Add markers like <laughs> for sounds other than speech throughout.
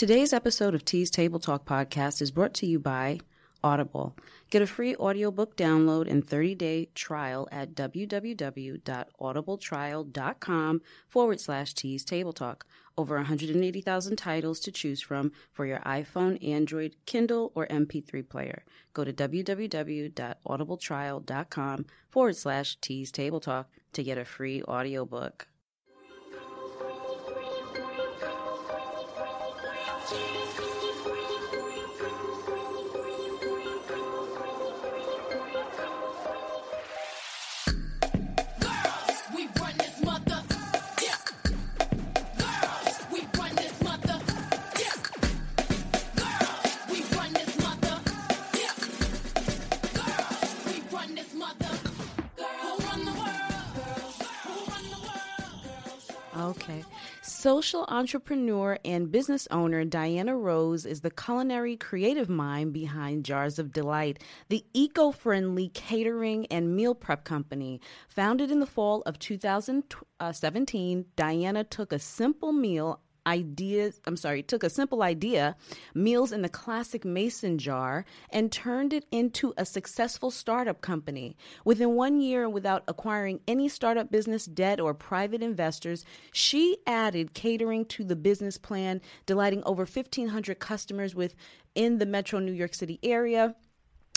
Today's episode of Tea's Table Talk podcast is brought to you by Audible. Get a free audiobook download and 30-day trial at www.audibletrial.com forward slash Tea's Table Talk. Over 180,000 titles to choose from for your iPhone, Android, Kindle, or MP3 player. Go to www.audibletrial.com forward slash Tea's Table Talk to get a free audiobook. Okay. Social entrepreneur and business owner Diana Rose is the culinary creative mind behind Jars of Delight, the eco friendly catering and meal prep company. Founded in the fall of 2017, uh, Diana took a simple meal ideas i'm sorry took a simple idea meals in the classic mason jar and turned it into a successful startup company. Within one year without acquiring any startup business debt or private investors she added catering to the business plan delighting over 1500 customers within the metro new york city area.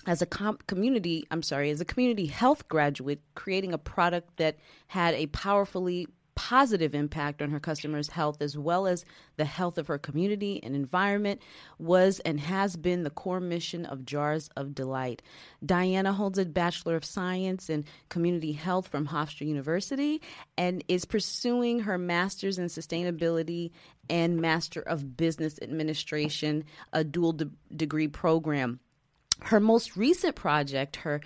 As a com- community, I'm sorry, as a community health graduate, creating a product that had a powerfully positive impact on her customers' health as well as the health of her community and environment was and has been the core mission of Jars of Delight. Diana holds a Bachelor of Science in Community Health from Hofstra University and is pursuing her master's in sustainability and Master of Business Administration, a dual de- degree program her most recent project, her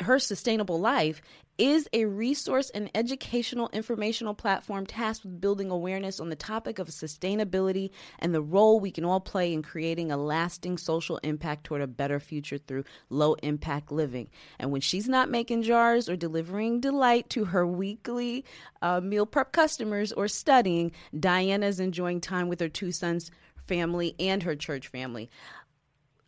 her sustainable life, is a resource and educational informational platform tasked with building awareness on the topic of sustainability and the role we can all play in creating a lasting social impact toward a better future through low impact living. And when she's not making jars or delivering delight to her weekly uh, meal prep customers or studying, Diana's enjoying time with her two sons family and her church family.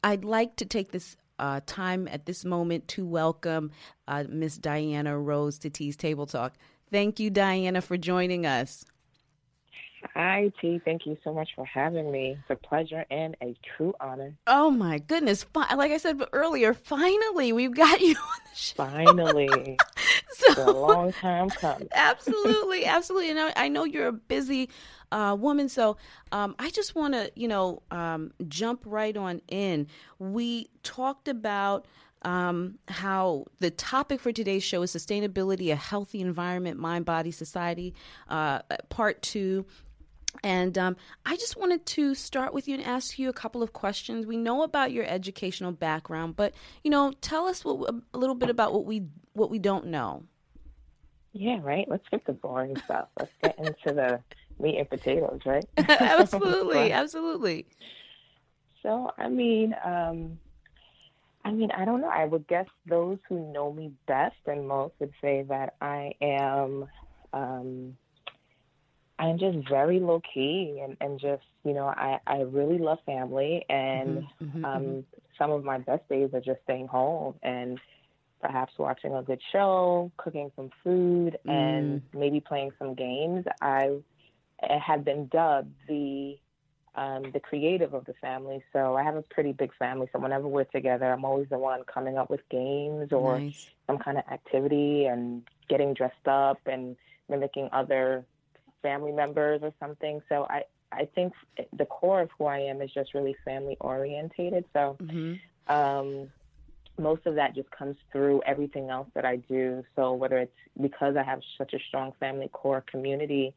I'd like to take this uh, time at this moment to welcome uh, Miss Diana Rose to Tea's Table Talk. Thank you, Diana, for joining us. Hi, T. Thank you so much for having me. It's a pleasure and a true honor. Oh my goodness! Like I said earlier, finally we've got <laughs> you on the show. Finally, <laughs> it's a So long time coming. <laughs> absolutely, absolutely. And I, I know you're a busy uh, woman, so um, I just want to, you know, um, jump right on in. We talked about um, how the topic for today's show is sustainability, a healthy environment, mind, body, society, uh, part two. And um, I just wanted to start with you and ask you a couple of questions. We know about your educational background, but you know, tell us what, a little bit about what we what we don't know. Yeah, right. Let's get the boring stuff. Let's get into the meat and potatoes, right? <laughs> absolutely, <laughs> absolutely. So, I mean, um, I mean, I don't know. I would guess those who know me best and most would say that I am, um, I'm just very low key and, and just, you know, I, I really love family and Mhm, mhm, um, some of my best days are just staying home and perhaps watching a good show, cooking some food, and maybe playing some games. I have been dubbed the um, the creative of the family, so I have a pretty big family. So whenever we're together, I'm always the one coming up with games or nice. some kind of activity and getting dressed up and mimicking other family members or something. So I I think the core of who I am is just really family orientated. So hmm um, most of that just comes through everything else that I do. So whether it's because I have such a strong family core community,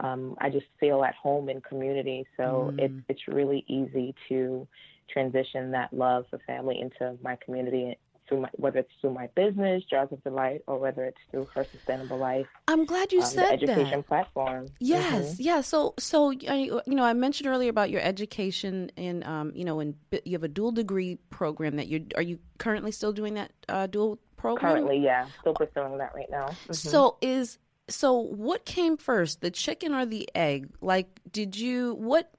um, I just feel at home in community. So Mm. it's it's really easy to transition that love for family into my community through my whether it's through my business, Jars of Delight, or whether it's through her sustainable life, I'm glad you um, the said education that. platform. Yes, Mhm. yeah. So, so uh, you know, I mentioned earlier about your education in, um, you know, in you have a dual degree program that you are you currently still doing that uh, dual program? Currently, yeah, still pursuing that right now. Mhm. So is so what came first, the chicken or the egg? Like, did you what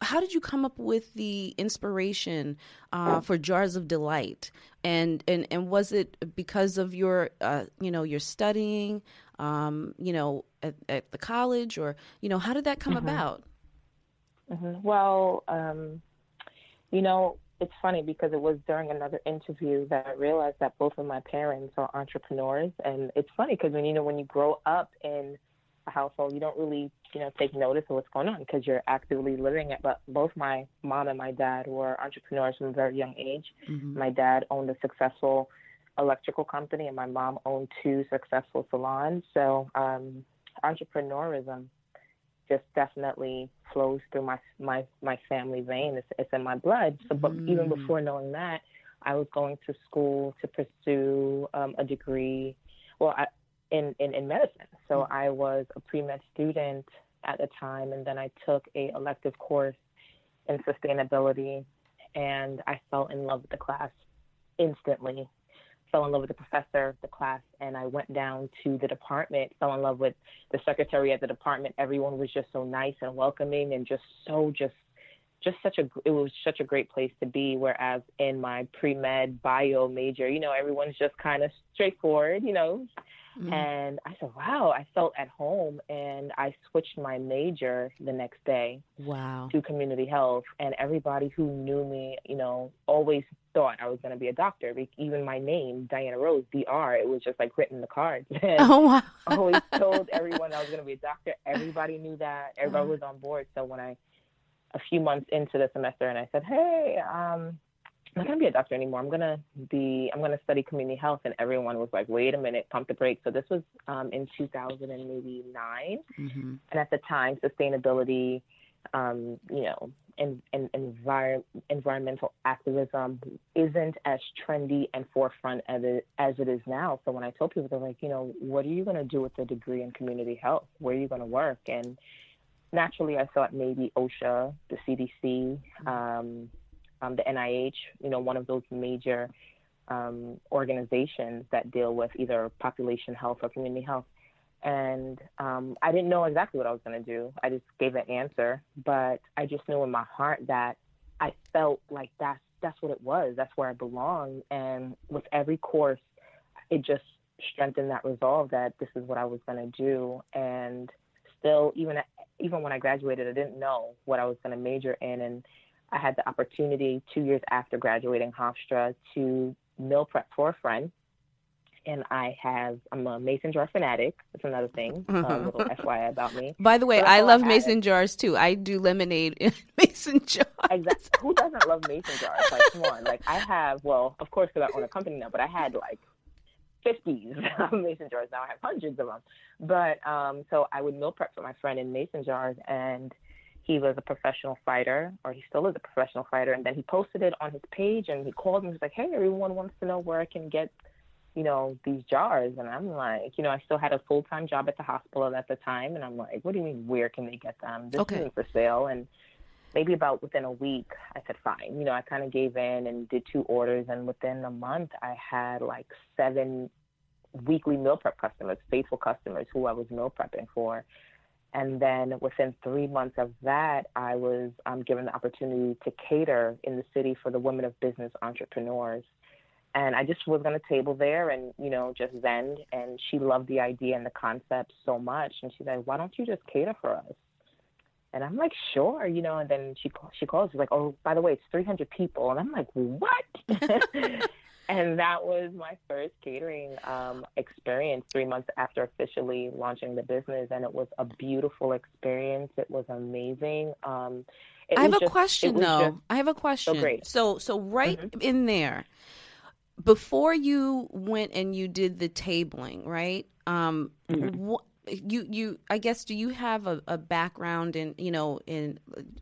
how did you come up with the inspiration uh, for Jars of Delight? And and and was it because of your uh, you know your studying, um, you know, at, at the college, or you know, how did that come about? Mhm. Well, um, you know, it's funny because it was during another interview that I realized that both of my parents are entrepreneurs, and it's funny because when you know when you grow up in a household, you don't really you know take notice of what's going on because you're actively living it. But both my mom and my dad were entrepreneurs from a very young age. My dad owned a successful electrical company, and my mom owned two successful salons. So um, entrepreneurism just definitely flows through my my my family vein. It's, it's in my blood. So, but even before knowing that, I was going to school to pursue um, a degree, well, I, in, in in medicine. So mm-hmm. I was a pre med student at the time, and then I took a elective course in sustainability, and I fell in love with the class instantly. Fell in love with the professor, the class, and I went down to the department. Fell in love with the secretary at the department. Everyone was just so nice and welcoming, and just so just just such a it was such a great place to be. Whereas in my pre med bio major, you know, everyone's just kind of straightforward, you know. And I said, wow, I felt at home, and I switched my major the next day Wow. to community health. And everybody who knew me you know always thought i was going to be a doctor. Even my name diana rose dr it was just like written in the cards. <laughs> And Oh wow. I always <laughs> told everyone i was going to be a doctor. Everybody knew that. Everybody was on board. So when i a few months into the semester and i said hey um I'm not gonna be a doctor anymore. I'm gonna be. I'm gonna study community health, and everyone was like, "Wait a minute, pump the brakes." So this was um, in 2009, hmm and at the time, sustainability, um, you know, and, and envir- environmental activism isn't as trendy and forefront as it, as it is now. So when I told people, they're like, you know, what are you going to do with a degree in community health? Where are you going to work? And naturally, I thought maybe OSHA, the CDC, um, um, the NIH, you know, one of those major um, organizations that deal with either population health or community health and um, I didn't know exactly what I was going to do. I just gave an answer, but I just knew in my heart that I felt like that's that's what it was. That's where I belong. And with every course, it just strengthened that resolve that this is what I was going to do. And still, even even when I graduated, I didn't know what I was going to major in, and I had the opportunity two years after graduating Hofstra to meal prep for a friend and I have I'm a mason jar fanatic. That's another thing. A little FYI about me. By the way, So I I love had. mason jars too. I do lemonade in <laughs> mason jars. Exactly. Who doesn't love mason jars? Like, come on. Like, I have. Well, of course, because I own a company now, but I had like 50s of <laughs> mason jars. Now I have hundreds of them. But um, so I would meal prep for my friend in mason jars, and he was a professional fighter, or he still is a professional fighter. And then he posted it on his page, and he called me. He was like, "Hey, everyone wants to know where I can get." you know, these jars. And I'm like, you know, I still had a full time job at the hospital at the time. And I'm like, what do you mean, where can they get them? This Okay. isn't for sale. And maybe about within a week, I said, fine. You know, I kind of gave in and did two orders. And within a month, I had like seven weekly meal prep customers, faithful customers who I was meal prepping for. And then within three months of that, I was um, given the opportunity to cater in the city for the women of business entrepreneurs and I just was going to table there and you know just vend. And she loved the idea and the concept so much, and she's like, "Why don't you just cater for us?" And I'm like, "Sure," you know. And then she she calls, she's like, "Oh, by the way, it's 300 people," and I'm like, "What?" <laughs> <laughs> and that was my first catering um, experience three months after officially launching the business, and it was a beautiful experience. It was amazing. Um, it I have was a just- question though. I have a question. great. So so right in there, before you went and you did the tabling, right? Um, wh- you you I guess do you have a, a background in you know in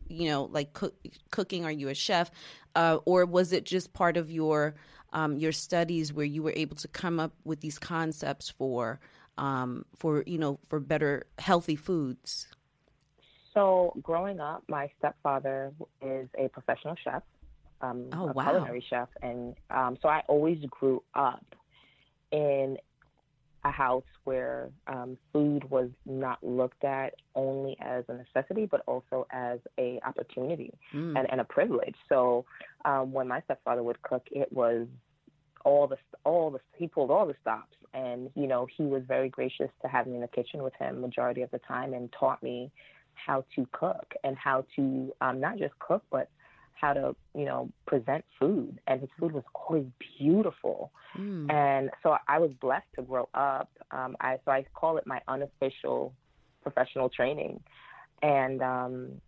you know like cook, cooking? Are you a chef, uh, or was it just part of your um, your studies where you were able to come up with these concepts for um, for you know for better healthy foods? So, growing up, my stepfather is a professional chef, um, Oh, a wow. culinary chef, and um, so I always grew up in a house where um, food was not looked at only as a necessity, but also as a opportunity Mm. and, and a privilege. So um, when my stepfather would cook, it was all the all the he pulled all the stops, and you know he was very gracious to have me in the kitchen with him majority of the time, and taught me how to cook and how to um, not just cook, but how to you know present food. And his food was always beautiful. Mm. And so I was blessed to grow up. Um, I so I call it my unofficial professional training, and um,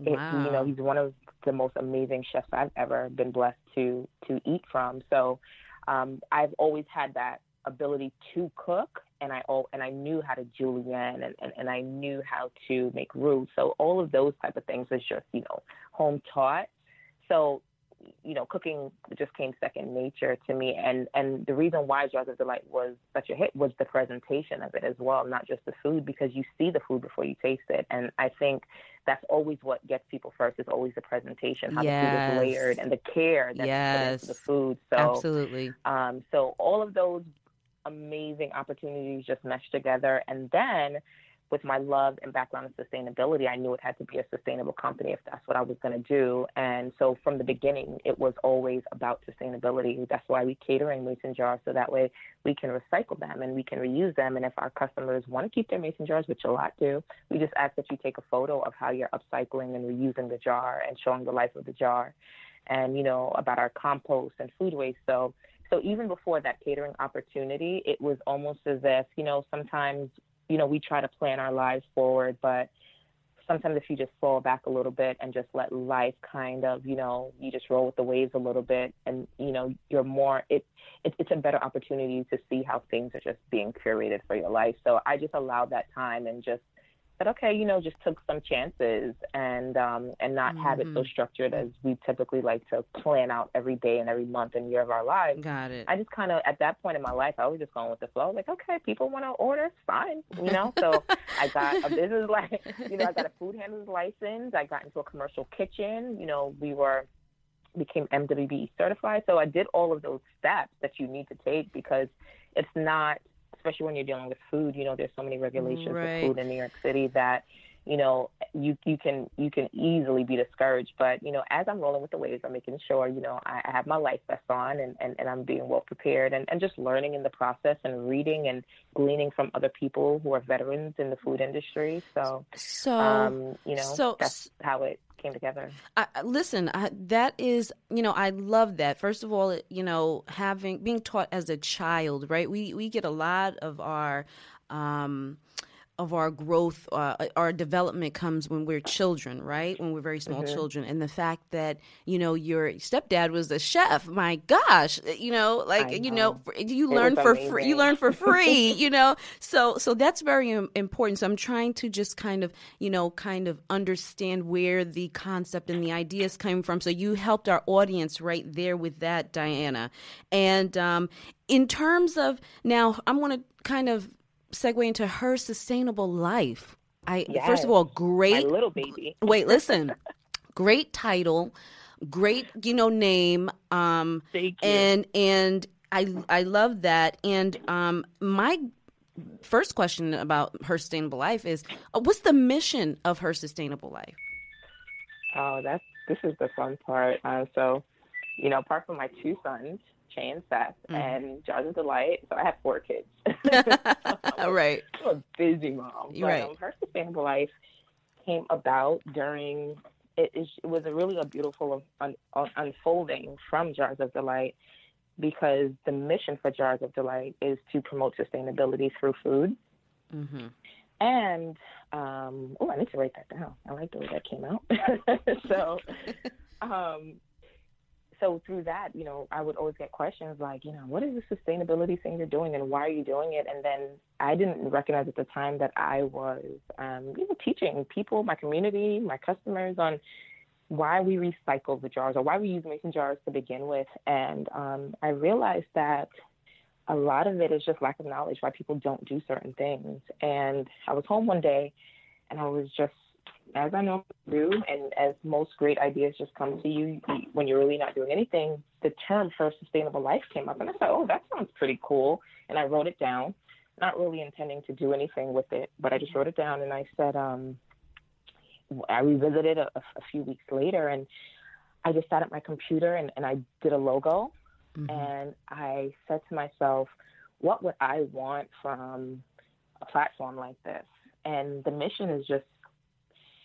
it, you know he's one of the most amazing chefs I've ever been blessed to to eat from. So um, I've always had that ability to cook, and I al- and I knew how to julienne, and, and, and I knew how to make roux. So all of those type of things was just you know home taught. So you know, cooking just came second nature to me. And and the reason why Jars of Delight was such a hit was the presentation of it as well, not just the food, because you see the food before you taste it. And I think that's always what gets people first is always the presentation, how Yes. the food is layered and the care that's put into the food. So Absolutely. um, so all of those amazing opportunities just meshed together. And then with my love and background in sustainability, I knew it had to be a sustainable company if that's what I was going to do. And so from the beginning, it was always about sustainability. That's why we cater in mason jars so that way we can recycle them and we can reuse them. And if our customers want to keep their mason jars, which a lot do, we just ask that you take a photo of how you're upcycling and reusing the jar and showing the life of the jar and, you know, about our compost and food waste. So so even before that catering opportunity, it was almost as if, you know, sometimes, you know, we try to plan our lives forward, but sometimes if you just fall back a little bit and just let life kind of, you know, you just roll with the waves a little bit and, you know, you're more, it, it it's a better opportunity to see how things are just being curated for your life. So I just allowed that time and just said, okay, you know, just took some chances and um, and not have it so Mhm. structured as we typically like to plan out every day and every month and year of our lives. Got it. I just kind of at that point in my life, I was just going with the flow. Like, okay, people want to order, fine, you know. So I got a <laughs> business like, you know, I got a food handler's license. I got into a commercial kitchen. You know, we were became MWBE certified. So I did all of those steps that you need to take because it's not, especially when you're dealing with food. You know, there's so many regulations Right. for food in New York City that you know you you can you can easily be discouraged but you know as i'm rolling with the waves i'm making sure you know i, I have my life vest on and, and, and i'm being well prepared and, and just learning in the process and reading and gleaning from other people who are veterans in the food industry so So, um you know so- that's how it came together I, listen, I, that is, you know, I love that. First of all, you know, having being taught as a child, right? We we get a lot of our. Um, of our growth, uh, our development comes when we're children, right? When we're very small children, and the fact that you know your stepdad was a chef, my gosh, you know, like I you know, know. you It learn for free, you learn for free, <laughs> you know. So so that's very important. So I'm trying to just kind of you know kind of understand where the concept and the ideas came from. So you helped our audience right there with that, Diana. And um, in terms of now, I'm going to kind of segue into her sustainable life. I first of Yes. all, my great little baby wait listen great title great you know name um Thank you. and and i i love that and um my first question about her sustainable life is uh, what's the mission of her sustainable life Oh, that's this is the fun part. Uh, so, you know, apart from my two sons, Che and Seth, Mhm. and Jars of Delight, so I have four kids. <laughs> <laughs> all right I'm a busy mom. But, right. Um, her sustainable life came about during. It, is- it was a really a beautiful un, un, unfolding from Jars of Delight because the mission for Jars of Delight is to promote sustainability through food. mm-hmm. And um, oh, I need to write that down. I like the way that came out. <laughs> so, um, so through that, you know, I would always get questions like, you know, what is the sustainability thing you're doing, and why are you doing it? And then I didn't recognize at the time that I was, um, you know, teaching people, my community, my customers on why we recycle the jars or why we use mason jars to begin with. And um, I realized that a lot of it is just lack of knowledge why people don't do certain things. And I was home one day and I was just, as I know do, and as most great ideas just come to you when you're really not doing anything, the term for sustainable life came up. And I thought, oh, that sounds pretty cool. And I wrote it down. not really intending to do anything with it, but I just wrote it down and I said, um, I revisited a, a few weeks later and I just sat at my computer and, and I did a logo Mhm. and I said to myself, what would I want from a platform like this? And the mission is just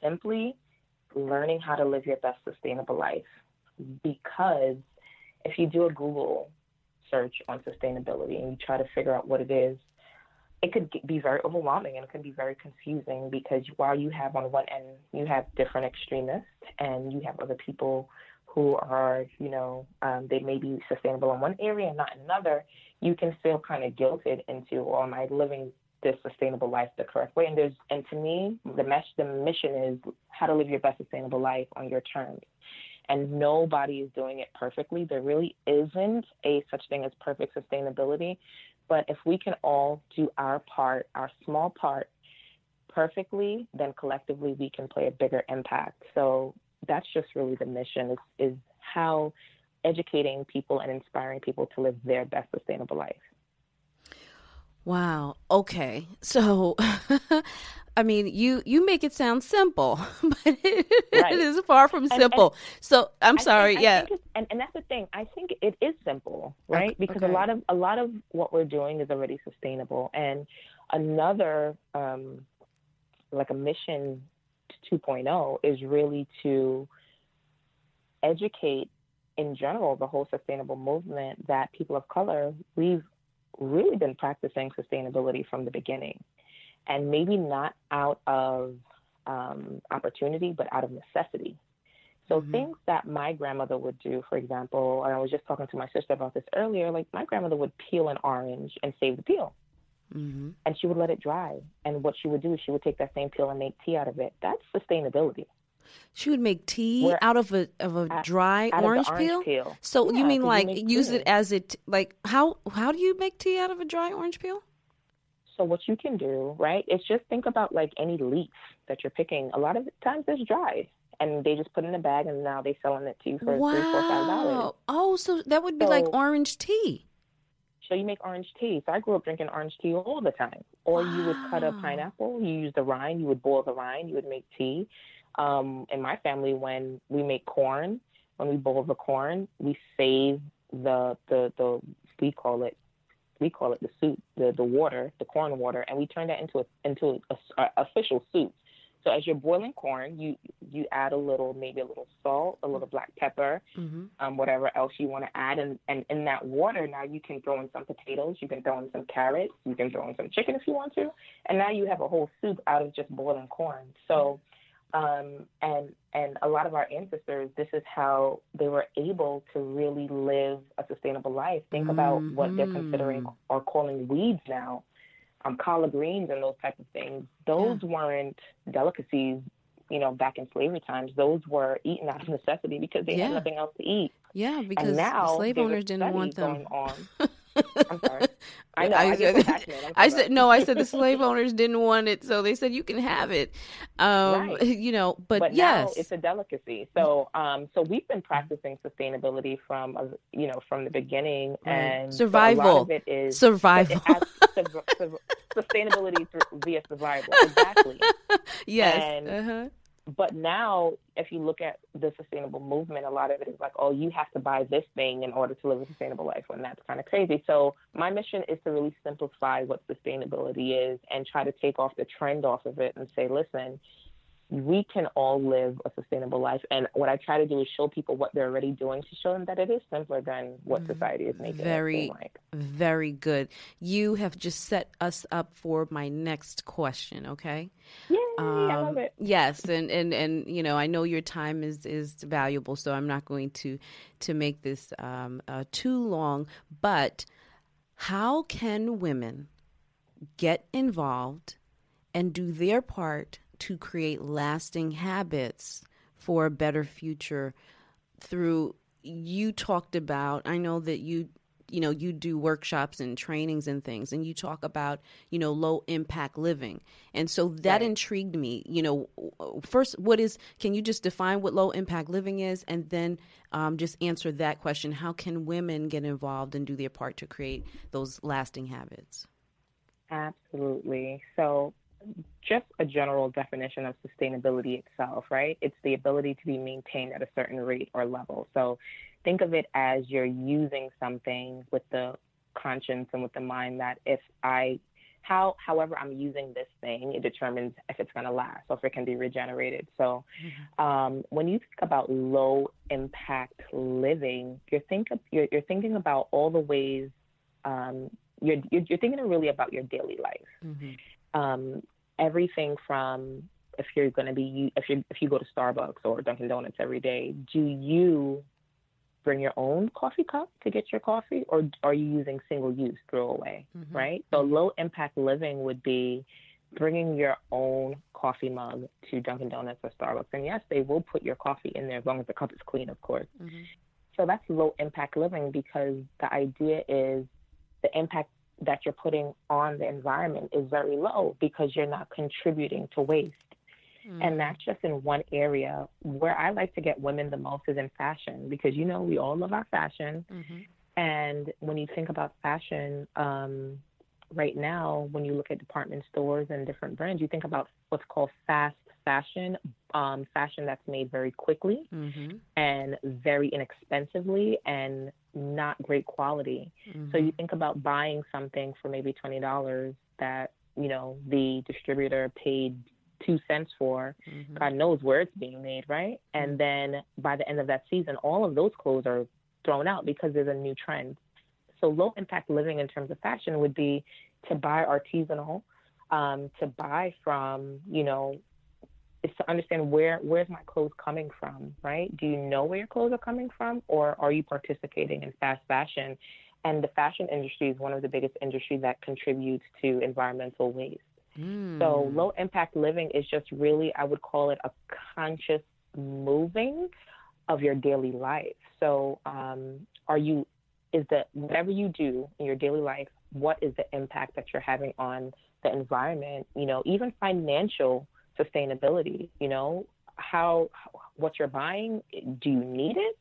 simply learning how to live your best sustainable life. Because if you do a Google search on sustainability and you try to figure out what it is, it could be very overwhelming and it can be very confusing because while you have on one end, you have different extremists and you have other people who are, you know, um, they may be sustainable in one area and not another, you can feel kind of guilted into, well, am I living this sustainable life the correct way? And there's, and to me, the mesh, the mission is how to live your best sustainable life on your terms. And nobody is doing it perfectly. There really isn't a such thing as perfect sustainability. But if we can all do our part, our small part, perfectly, then collectively we can play a bigger impact. So that's just really the mission is, is how educating people and inspiring people to live their best sustainable life. Wow. Okay. So, <laughs> I mean, you you make it sound simple, <laughs> but it, Right. it is far from and- simple. so, I'm I- sorry. Yeah. and, and that's the thing. I think it is simple, right? Okay, Because okay. a lot of a lot of what we're doing is already sustainable. And another, um, like a mission 2.0, is really to educate in general the whole sustainable movement that people of color we've really been practicing sustainability from the beginning, and maybe not out of um, opportunity, but out of necessity. So Mhm. things that my grandmother would do, for example, and I was just talking to my sister about this earlier, like my grandmother would peel an orange and save the peel. hmm And she would let it dry. And what she would do is she would take that same peel and make tea out of it. That's sustainability. She would make tea Where- out of a of a dry Out orange, orange peel. peel. So Yeah, you mean like make use tea. it as it like how how do you make tea out of a dry orange peel? So what you can do, right, is just think about like any leaf that you're picking. A lot of times it's dry. And they just put it in a bag and now they're selling it to you for three, four, five dollars. Oh, so that would be like orange tea. So you make orange tea. So I grew up drinking orange tea all the time. Or you would cut a pineapple, you use the rind, you would boil the rind, you would make tea. Um, in my family, when we make corn, when we boil the corn, we save the the the we call it we call it the soup, the the water, the corn water, and we turn that into a into a, a official soup. So as you're boiling corn, you you add a little, maybe a little salt, a little black pepper, hmm um, whatever else you want to add. And, and in that water, now you can throw in some potatoes, you can throw in some carrots, you can throw in some chicken if you want to. And now you have a whole soup out of just boiling corn. So, um, and, and a lot of our ancestors, this is how they were able to really live a sustainable life. Think about what they're considering Mhm. or calling weeds now. Um, collard greens and those type of things. Those weren't delicacies, you know, back in slavery times. Those were eaten out of necessity because they Yeah. had nothing else to eat. Yeah, because now slave owners didn't want them. <laughs> I'm sorry. <laughs> I know. I I, said- <laughs> I said no. I said the <laughs> slave owners didn't want it, so they said you can have it. Um, Right. You know, but, but yes, it's a delicacy. So, um, so we've been practicing sustainability from, uh, you know, from the beginning, Right. and so a Survival. lot of it is survival. it su- su- sustainability through, via survival. Exactly. yes. and- uh-huh. But now, if you look at the sustainable movement, a lot of it is like, oh, you have to buy this thing in order to live a sustainable life, and that's kind of crazy. So, my mission is to really simplify what sustainability is and try to take off the trend off of it and say, listen, we can all live a sustainable life. And what I try to do is show people what they're already doing to show them that it is simpler than what society is making Very- it seem like. Very good. You have just set us up for my next question. Okay. Yay, I love Um, it. Yes, and, and and you know, I know your time is is valuable, so I'm not going to to make this um, uh, too long. But how can women get involved and do their part to create lasting habits for a better future? Through you talked about, I know that you you know you do workshops and trainings and things and you talk about you know low impact living and so that Right. intrigued me you know first what is can you just define what low impact living is and then um, just answer that question how can women get involved and do their part to create those lasting habits Absolutely. So, just a general definition of sustainability itself, right? It's the ability to be maintained at a certain rate or level. So, think of it as you're using something with the conscience and with the mind that if I how however I'm using this thing, it determines if it's going to last or if it can be regenerated. So um, when you think about low impact living, you're think you're, you're thinking about all the ways um, you're, you're you're thinking really about your daily life. Mm-hmm. Um, everything from if you're going to be if you if you go to Starbucks or Dunkin' Donuts every day, do you bring your own coffee cup to get your coffee, or are you using single use throwaway? Mhm. Right. So low impact living would be bringing your own coffee mug to Dunkin' Donuts or Starbucks, and yes, they will put your coffee in there as long as the cup is clean, of course. Mhm. So that's low impact living because the idea is the impact that you're putting on the environment is very low because you're not contributing to waste. Mm-hmm. And that's just in one area where I like to get women the most is in fashion because you know we all love our fashion. Mhm. And when you think about fashion, um, right now, when you look at department stores and different brands, you think about what's called fast fashion, um, fashion that's made very quickly Mhm. and very inexpensively and not great quality. So you think about buying something for maybe twenty dollars that you know the distributor paid two cents for. Mhm. God knows where it's being made, right? And then by the end of that season, all of those clothes are thrown out because there's a new trend. So low impact living in terms of fashion would be to buy artisanal, um, to buy from you know is to understand where where's my clothes coming from, right? Do you know where your clothes are coming from, or are you participating in fast fashion? And the fashion industry is one of the biggest industries that contributes to environmental waste. Mm. So low impact living is just really, I would call it a conscious moving of your daily life. So um, are you, is that whatever you do in your daily life, what is the impact that you're having on the environment? You know, even financial sustainability, you know, how, what you're buying, do you need it?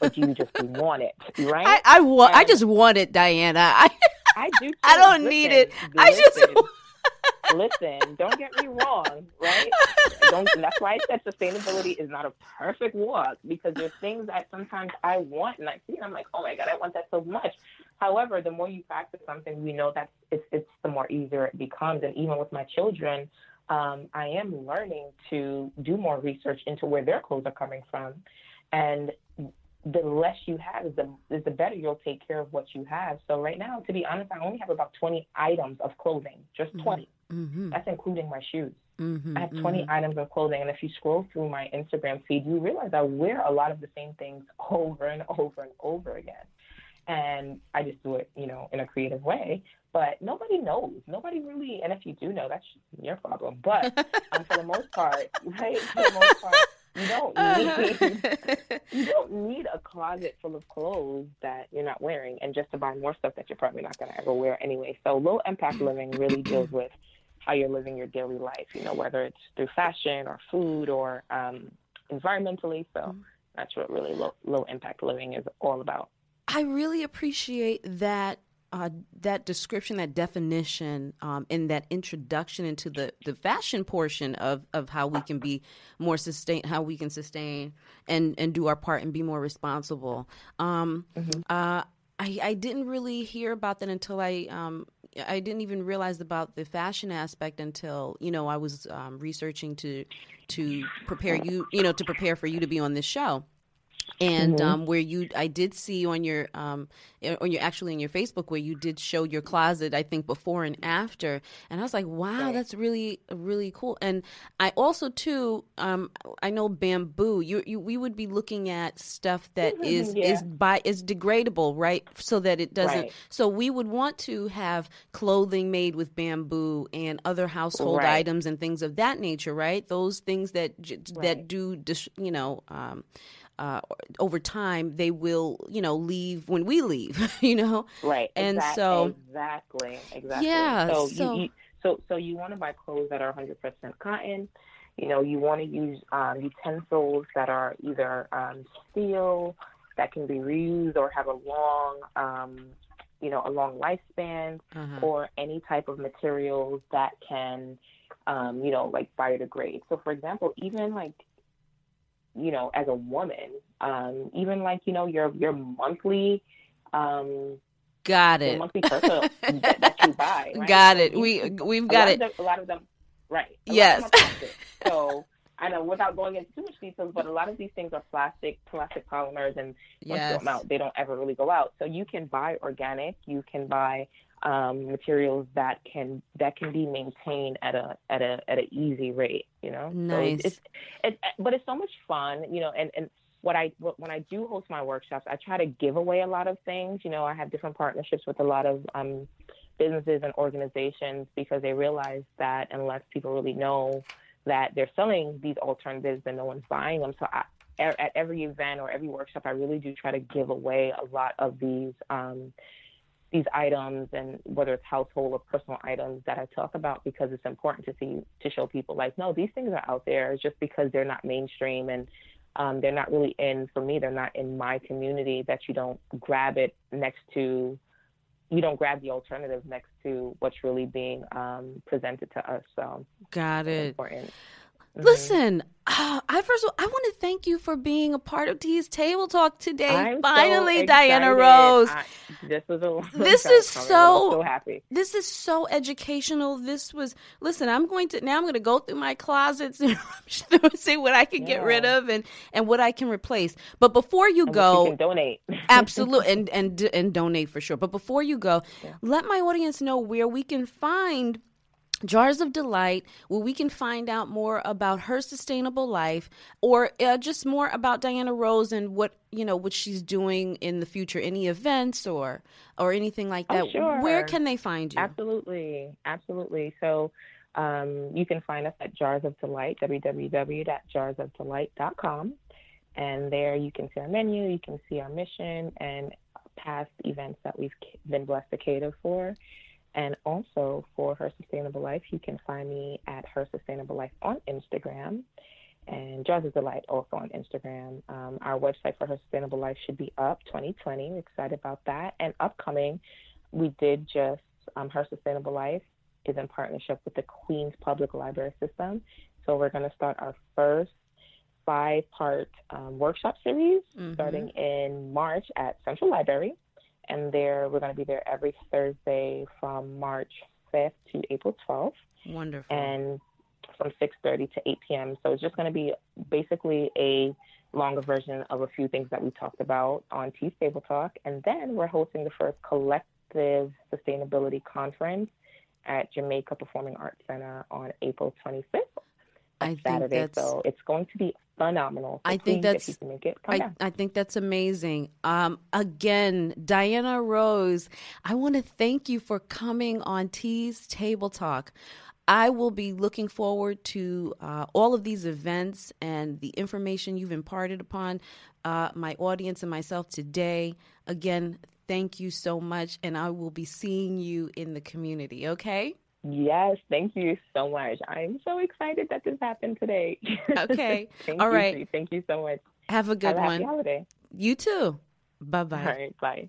Or do you <laughs> just want it, right? I I, wa- I just want it, Diana. I I do. Too. <laughs> I don't need Listen, it. I just <laughs> listen. Don't get me wrong, right? Don't. That's why I said sustainability is not a perfect walk because there's things that sometimes I want and I see and I'm like, oh my god, I want that so much. However, the more you practice something, we know that it's it's the more easier it becomes. And even with my children, um, I am learning to do more research into where their clothes are coming from, and the less you have is the is the better you'll take care of what you have. So right now, to be honest, I only have about 20 items of clothing, just 20. Mhm. That's including my shoes. Mhm. I have 20 items of clothing, and if you scroll through my Instagram feed, you realize I wear a lot of the same things <laughs> over and over and over again. And I just do it, you know, in a creative way. But nobody knows. Nobody really, and if you do know, that's your problem. But <laughs> um, for the most part, right? For the most part, you don't <laughs> need you don't need a closet full of clothes that you're not wearing and just to buy more stuff that you're probably not going to ever wear anyway. So low impact living really deals with how you're living your daily life, you know, whether it's through fashion or food or um, environmentally. So that's what really low, low impact living is all about. I really appreciate that uh, that description, that definition, um, and that introduction into the, the fashion portion of, of how we can be more sustain, how we can sustain and, and do our part and be more responsible. Um, uh, I, I didn't really hear about that until I um, I didn't even realize about the fashion aspect until you know I was um, researching to to prepare you you know to prepare for you to be on this show and um, where you I did see on your um on your actually in your Facebook where you did show your closet I think before and after and I was like wow Right. that's really really cool and I also too um I know bamboo you, you we would be looking at stuff that is Yeah. is by is degradable right so that it doesn't Right. so we would want to have clothing made with bamboo and other household Right. items and things of that nature right those things that that do you know um uh, over time they will you know leave when we leave <laughs> you know Right. And exact- so- exactly, exactly. Yeah, So, so- you, you so so you want to buy clothes that are 100% cotton. You know, you want to use um, utensils that are either um, steel that can be reused or have a long um, you know, a long lifespan Uh-huh. or any type of materials that can, um, you know, like biodegrade. So, for example, even like, you know, as a woman, um, even like, you know, your your monthly, um, Got it. monthly <laughs> that, that you buy. Right? Got it. We we've got it. Them, a lot of them, right? Yes. <laughs> Them so I know without going into too much details, but a lot of these things are plastic, plastic polymers, and once Yes. throw them out, they don't ever really go out. So you can buy organic. You can buy um, materials that can that can be maintained at a at a at an easy rate. You know, Nice. So it's, it's, it's but it's so much fun. You know, and and what I when I do host my workshops, I try to give away a lot of things. You know, I have different partnerships with a lot of um, businesses and organizations because they realize that unless people really know that they're selling these alternatives, then no one's buying them. So I, at at every event or every workshop, I really do try to give away a lot of these um, these items, and whether it's household or personal items that I talk about, because it's important to see to show people like, no, these things are out there. It's just because they're not mainstream and um, they're not really in for me. They're not in my community. That you don't grab it next to you don't grab the alternative next to what's really being um, presented to us. So Got it's it. important. Mhm. Listen, uh, I first of all, I want to thank you for being a part of T's Table Talk today. I'm so Finally, Diana. Rose. I, this was a This is so- so happy. this is so educational. This was listen. I'm going to now. I'm going to go through my closets <laughs> and see what I can get rid of and and what I can replace. But before you And go, you can donate. <laughs> absolutely and and and donate for sure. But before you go, Yeah. let my audience know where we can find Jars of Delight, where we can find out more about her sustainable life, or uh, just more about Diana Rose and what you know what she's doing in the future, any events or or anything like Oh, that. sure. Where can they find you? Absolutely, absolutely. So um, you can find us at Jars of Delight, www.jarsofdelight.com. And there you can see our menu, you can see our mission and past events that we've been blessed to cater for. And also for Her Sustainable Life, you can find me at Her Sustainable Life on Instagram and Jars of Delight also on Instagram. Um, our website for Her Sustainable Life should be up 2020. We're excited about that. And upcoming, we did just um, Her Sustainable Life is in partnership with the Queens Public Library System. So we're going to start our first five part um, workshop series Mhm. starting in March at Central Library. And there, we're going to be there every Thursday from March 5th to April 12th Wonderful. and from 6.30 to 8 p.m. So it's just going to be basically a longer version of a few things that we talked about on Tea's Table Talk. And then we're hosting the first collective sustainability conference at Jamaica Performing Arts Center on April 25th. I Saturday. that's- So it's going to be phenomenal. So I think that's- if you can make it, come I. I think that's amazing. Um, again, Diana Rose, I want to thank you for coming on T's Table Talk. I will be looking forward to uh, all of these events and the information you've imparted upon uh, my audience and myself today. Again, thank you so much, and I will be seeing you in the community, okay? Yes, thank you so much. I'm so excited that this happened today. <laughs> Okay. thank All you, right. Bree. Thank you so much. Have a good Have a happy one. holiday. You too. Bye bye. All right.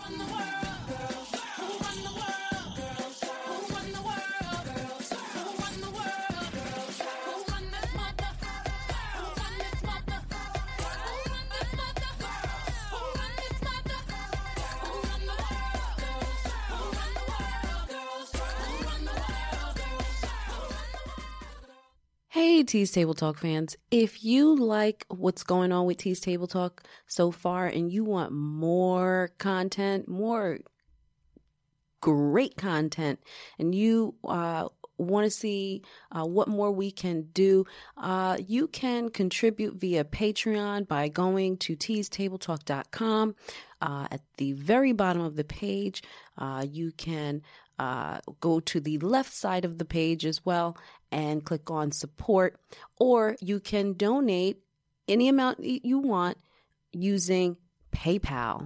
Bye. Hey, Tease Table Talk fans. If you like what's going on with Tease Table Talk so far and you want more content, more great content, and you uh, want to see uh, what more we can do, uh, you can contribute via Patreon by going to teasetabletalk.com. Uh, at the very bottom of the page, uh, you can uh, go to the left side of the page as well and click on support, or you can donate any amount you want using PayPal.